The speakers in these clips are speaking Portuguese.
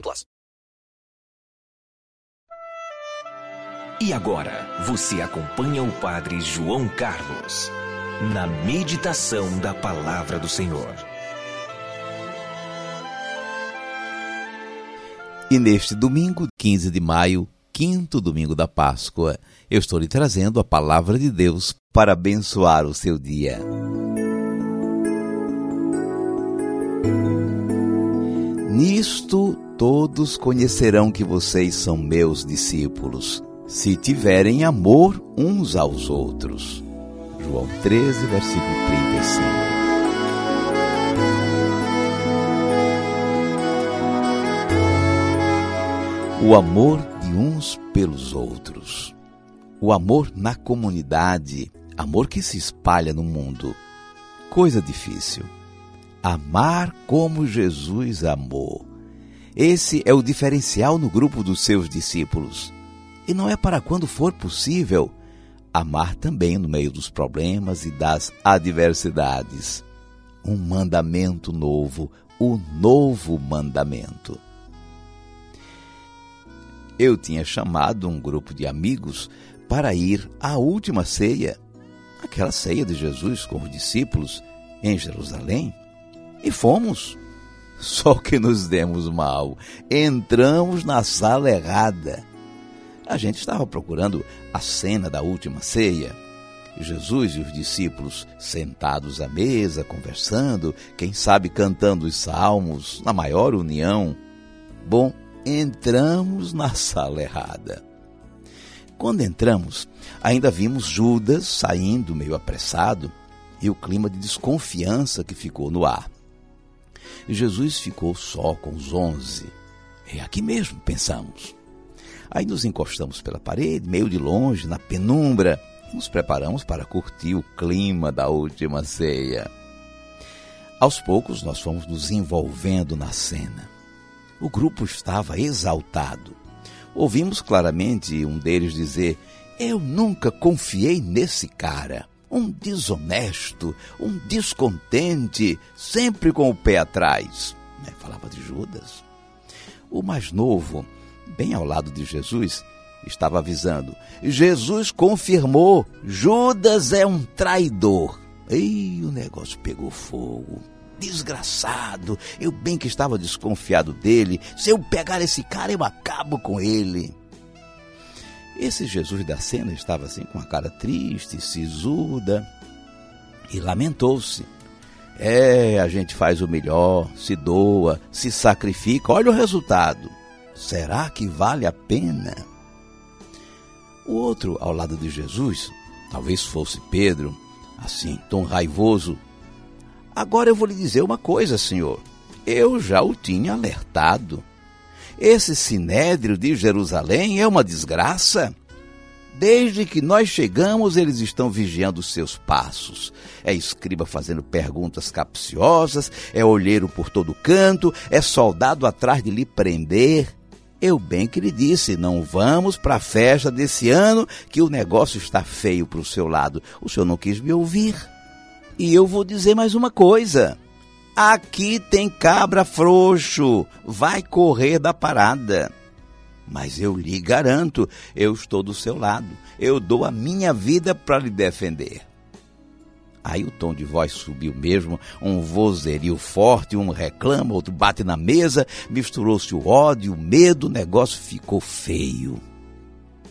plus. E agora, você acompanha o Padre João Carlos na meditação da Palavra do Senhor. E neste domingo, 15 de maio, quinto domingo da Páscoa, eu estou lhe trazendo a palavra de Deus para abençoar o seu dia. Nisto todos conhecerão que vocês são meus discípulos, se tiverem amor uns aos outros. João 13, versículo 35. O amor de uns pelos outros. O amor na comunidade, amor que se espalha no mundo. Coisa difícil. Amar como Jesus amou. Esse é o diferencial no grupo dos seus discípulos. E não é para quando for possível amar também no meio dos problemas e das adversidades. Um mandamento novo, o novo mandamento eu tinha chamado um grupo de amigos para ir à última ceia, aquela ceia de Jesus com os discípulos em Jerusalém, e fomos. Só que nos demos mal, entramos na sala errada. A gente estava procurando a cena da última ceia. Jesus e os discípulos sentados à mesa, conversando, quem sabe cantando os salmos, na maior união. Bom, entramos na sala errada. Quando entramos, ainda vimos Judas saindo meio apressado e o clima de desconfiança que ficou no ar. Jesus ficou só com os onze. É aqui mesmo, pensamos. Aí nos encostamos pela parede, meio de longe, na penumbra, e nos preparamos para curtir o clima da última ceia. Aos poucos, nós fomos nos envolvendo na cena. O grupo estava exaltado. Ouvimos claramente um deles dizer: Eu nunca confiei nesse cara. Um desonesto, um descontente, sempre com o pé atrás. Né, falava de Judas. O mais novo, bem ao lado de Jesus, estava avisando: Jesus confirmou, Judas é um traidor. E o negócio pegou fogo desgraçado. Eu bem que estava desconfiado dele. Se eu pegar esse cara, eu acabo com ele. Esse Jesus da cena estava assim com a cara triste, sisuda, e lamentou-se. É, a gente faz o melhor, se doa, se sacrifica, olha o resultado. Será que vale a pena? O outro, ao lado de Jesus, talvez fosse Pedro, assim, tom raivoso, Agora eu vou lhe dizer uma coisa, senhor. Eu já o tinha alertado. Esse sinédrio de Jerusalém é uma desgraça. Desde que nós chegamos, eles estão vigiando os seus passos. É escriba fazendo perguntas capciosas, é olheiro por todo canto, é soldado atrás de lhe prender. Eu bem que lhe disse, não vamos para a festa desse ano, que o negócio está feio para o seu lado. O senhor não quis me ouvir. E eu vou dizer mais uma coisa. Aqui tem cabra frouxo, vai correr da parada. Mas eu lhe garanto, eu estou do seu lado. Eu dou a minha vida para lhe defender. Aí o tom de voz subiu mesmo, um vozerio forte, um reclama, outro bate na mesa, misturou-se o ódio, o medo, o negócio ficou feio.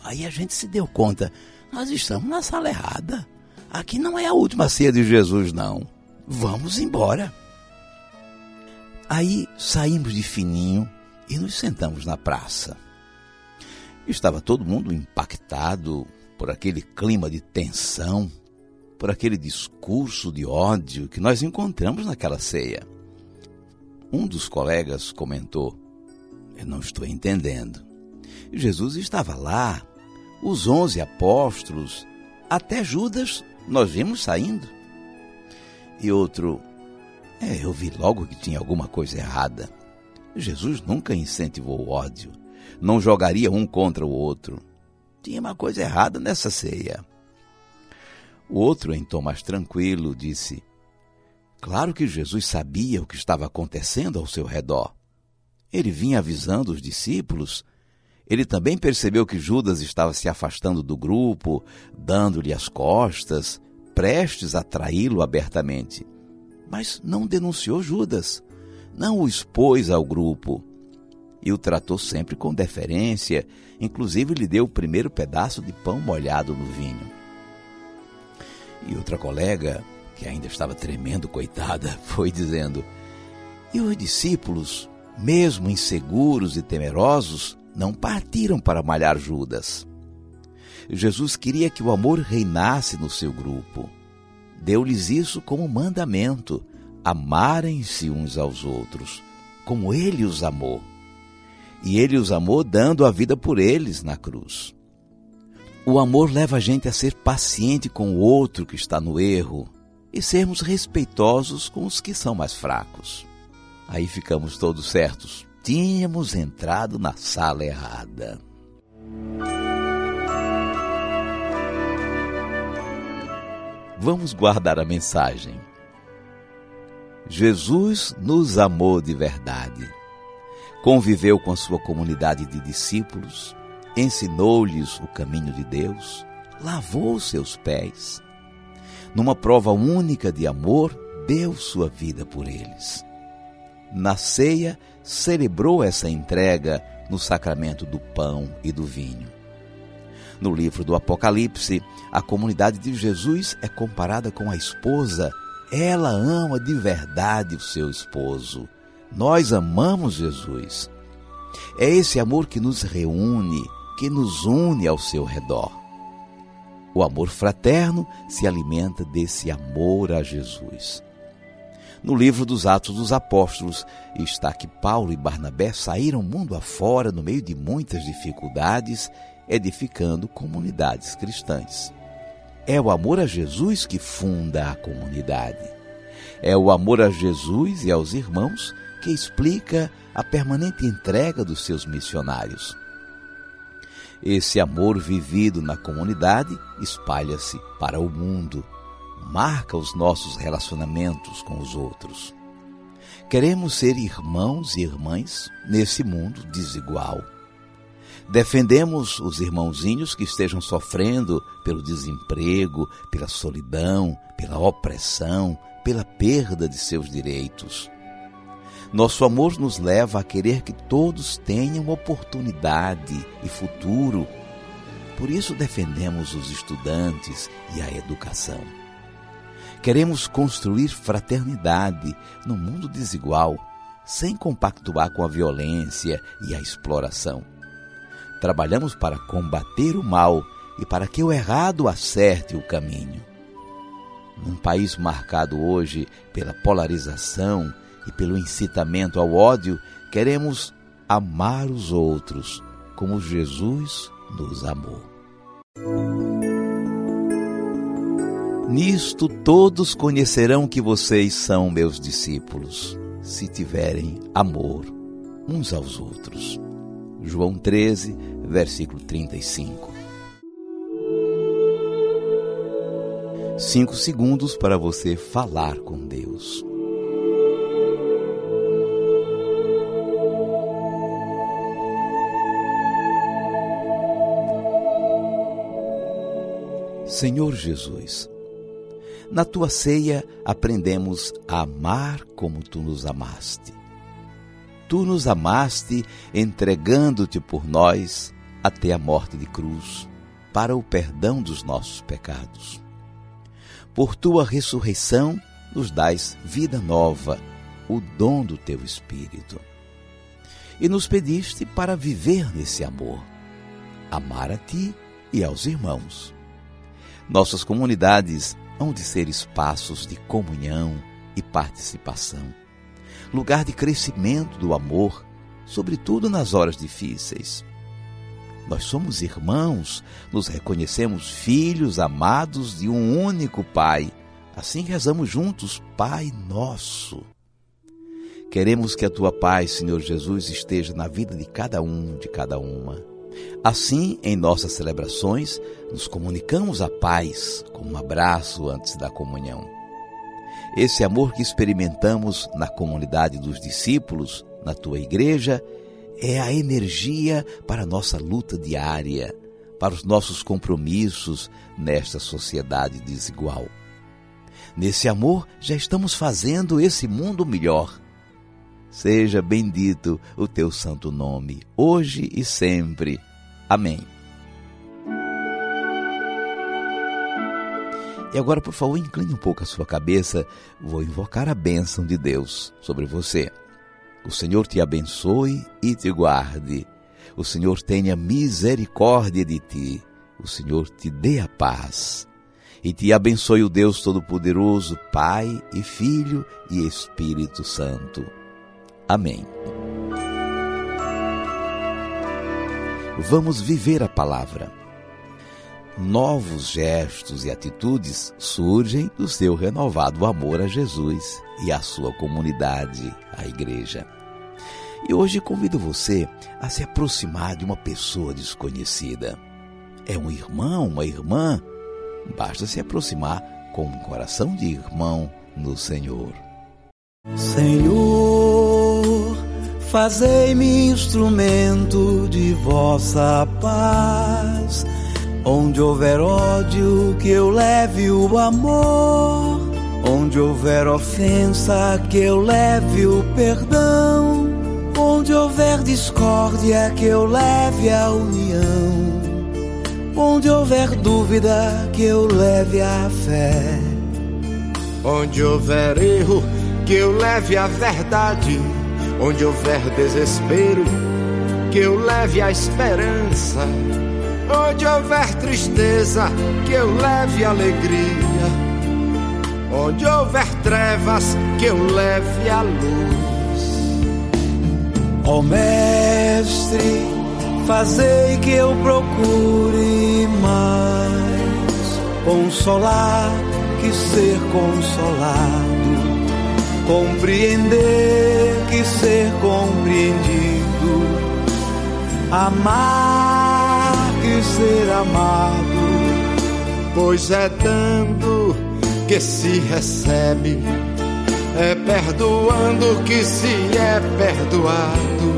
Aí a gente se deu conta, nós estamos na sala errada. Aqui não é a última ceia de Jesus, não. Vamos embora. Aí saímos de fininho e nos sentamos na praça. Estava todo mundo impactado por aquele clima de tensão, por aquele discurso de ódio que nós encontramos naquela ceia. Um dos colegas comentou: Eu não estou entendendo. Jesus estava lá, os onze apóstolos, até Judas nós vimos saindo. E outro, é, eu vi logo que tinha alguma coisa errada. Jesus nunca incentivou o ódio, não jogaria um contra o outro. Tinha uma coisa errada nessa ceia. O outro, em tom mais tranquilo, disse: Claro que Jesus sabia o que estava acontecendo ao seu redor. Ele vinha avisando os discípulos. Ele também percebeu que Judas estava se afastando do grupo, dando-lhe as costas, prestes a traí-lo abertamente. Mas não denunciou Judas, não o expôs ao grupo e o tratou sempre com deferência, inclusive lhe deu o primeiro pedaço de pão molhado no vinho. E outra colega, que ainda estava tremendo, coitada, foi dizendo: E os discípulos, mesmo inseguros e temerosos, não partiram para malhar Judas. Jesus queria que o amor reinasse no seu grupo. Deu-lhes isso como mandamento: amarem-se uns aos outros, como ele os amou e ele os amou dando a vida por eles na cruz. O amor leva a gente a ser paciente com o outro que está no erro e sermos respeitosos com os que são mais fracos. Aí ficamos todos certos. Tínhamos entrado na sala errada. Vamos guardar a mensagem. Jesus nos amou de verdade conviveu com a sua comunidade de discípulos, ensinou-lhes o caminho de Deus, lavou seus pés. Numa prova única de amor, deu sua vida por eles. Na ceia, celebrou essa entrega no sacramento do pão e do vinho. No livro do Apocalipse, a comunidade de Jesus é comparada com a esposa. Ela ama de verdade o seu esposo. Nós amamos Jesus. É esse amor que nos reúne, que nos une ao seu redor. O amor fraterno se alimenta desse amor a Jesus. No livro dos Atos dos Apóstolos está que Paulo e Barnabé saíram mundo afora no meio de muitas dificuldades, edificando comunidades cristãs. É o amor a Jesus que funda a comunidade. É o amor a Jesus e aos irmãos que explica a permanente entrega dos seus missionários. Esse amor vivido na comunidade espalha-se para o mundo, marca os nossos relacionamentos com os outros. Queremos ser irmãos e irmãs nesse mundo desigual. Defendemos os irmãozinhos que estejam sofrendo pelo desemprego, pela solidão, pela opressão, pela perda de seus direitos. Nosso amor nos leva a querer que todos tenham oportunidade e futuro. Por isso defendemos os estudantes e a educação. Queremos construir fraternidade no mundo desigual, sem compactuar com a violência e a exploração. Trabalhamos para combater o mal e para que o errado acerte o caminho. Num país marcado hoje pela polarização e pelo incitamento ao ódio, queremos amar os outros como Jesus nos amou. Nisto todos conhecerão que vocês são meus discípulos, se tiverem amor uns aos outros. João 13, versículo 35. Cinco segundos para você falar com Deus. Senhor Jesus, na tua ceia aprendemos a amar como tu nos amaste. Tu nos amaste entregando-te por nós até a morte de cruz, para o perdão dos nossos pecados. Por tua ressurreição nos dás vida nova, o dom do teu Espírito. E nos pediste para viver nesse amor, amar a ti e aos irmãos nossas comunidades hão de ser espaços de comunhão e participação, lugar de crescimento do amor, sobretudo nas horas difíceis. Nós somos irmãos, nos reconhecemos filhos amados de um único Pai. Assim rezamos juntos, Pai Nosso. Queremos que a tua paz, Senhor Jesus, esteja na vida de cada um, de cada uma. Assim, em nossas celebrações, nos comunicamos a paz com um abraço antes da comunhão. Esse amor que experimentamos na comunidade dos discípulos, na tua igreja, é a energia para a nossa luta diária, para os nossos compromissos nesta sociedade desigual. Nesse amor, já estamos fazendo esse mundo melhor. Seja bendito o teu santo nome, hoje e sempre. Amém. E agora, por favor, incline um pouco a sua cabeça. Vou invocar a bênção de Deus sobre você. O Senhor te abençoe e te guarde. O Senhor tenha misericórdia de ti. O Senhor te dê a paz. E te abençoe o Deus Todo-Poderoso, Pai e Filho e Espírito Santo. Amém. Vamos viver a palavra novos gestos e atitudes surgem do seu renovado amor a Jesus e à sua comunidade, a igreja. E hoje convido você a se aproximar de uma pessoa desconhecida. É um irmão, uma irmã? Basta se aproximar com um coração de irmão no Senhor. Senhor, fazei-me instrumento de vossa paz Onde houver ódio, que eu leve o amor. Onde houver ofensa, que eu leve o perdão. Onde houver discórdia, que eu leve a união. Onde houver dúvida, que eu leve a fé. Onde houver erro, que eu leve a verdade. Onde houver desespero, que eu leve a esperança Onde houver tristeza, que eu leve alegria. Onde houver trevas, que eu leve a luz. Ó oh, Mestre, fazei que eu procure mais consolar que ser consolado, compreender que ser compreendido, amar ser amado, pois é dando que se recebe, é perdoando que se é perdoado,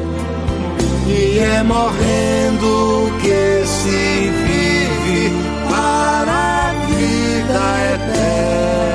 e é morrendo que se vive para a vida eterna.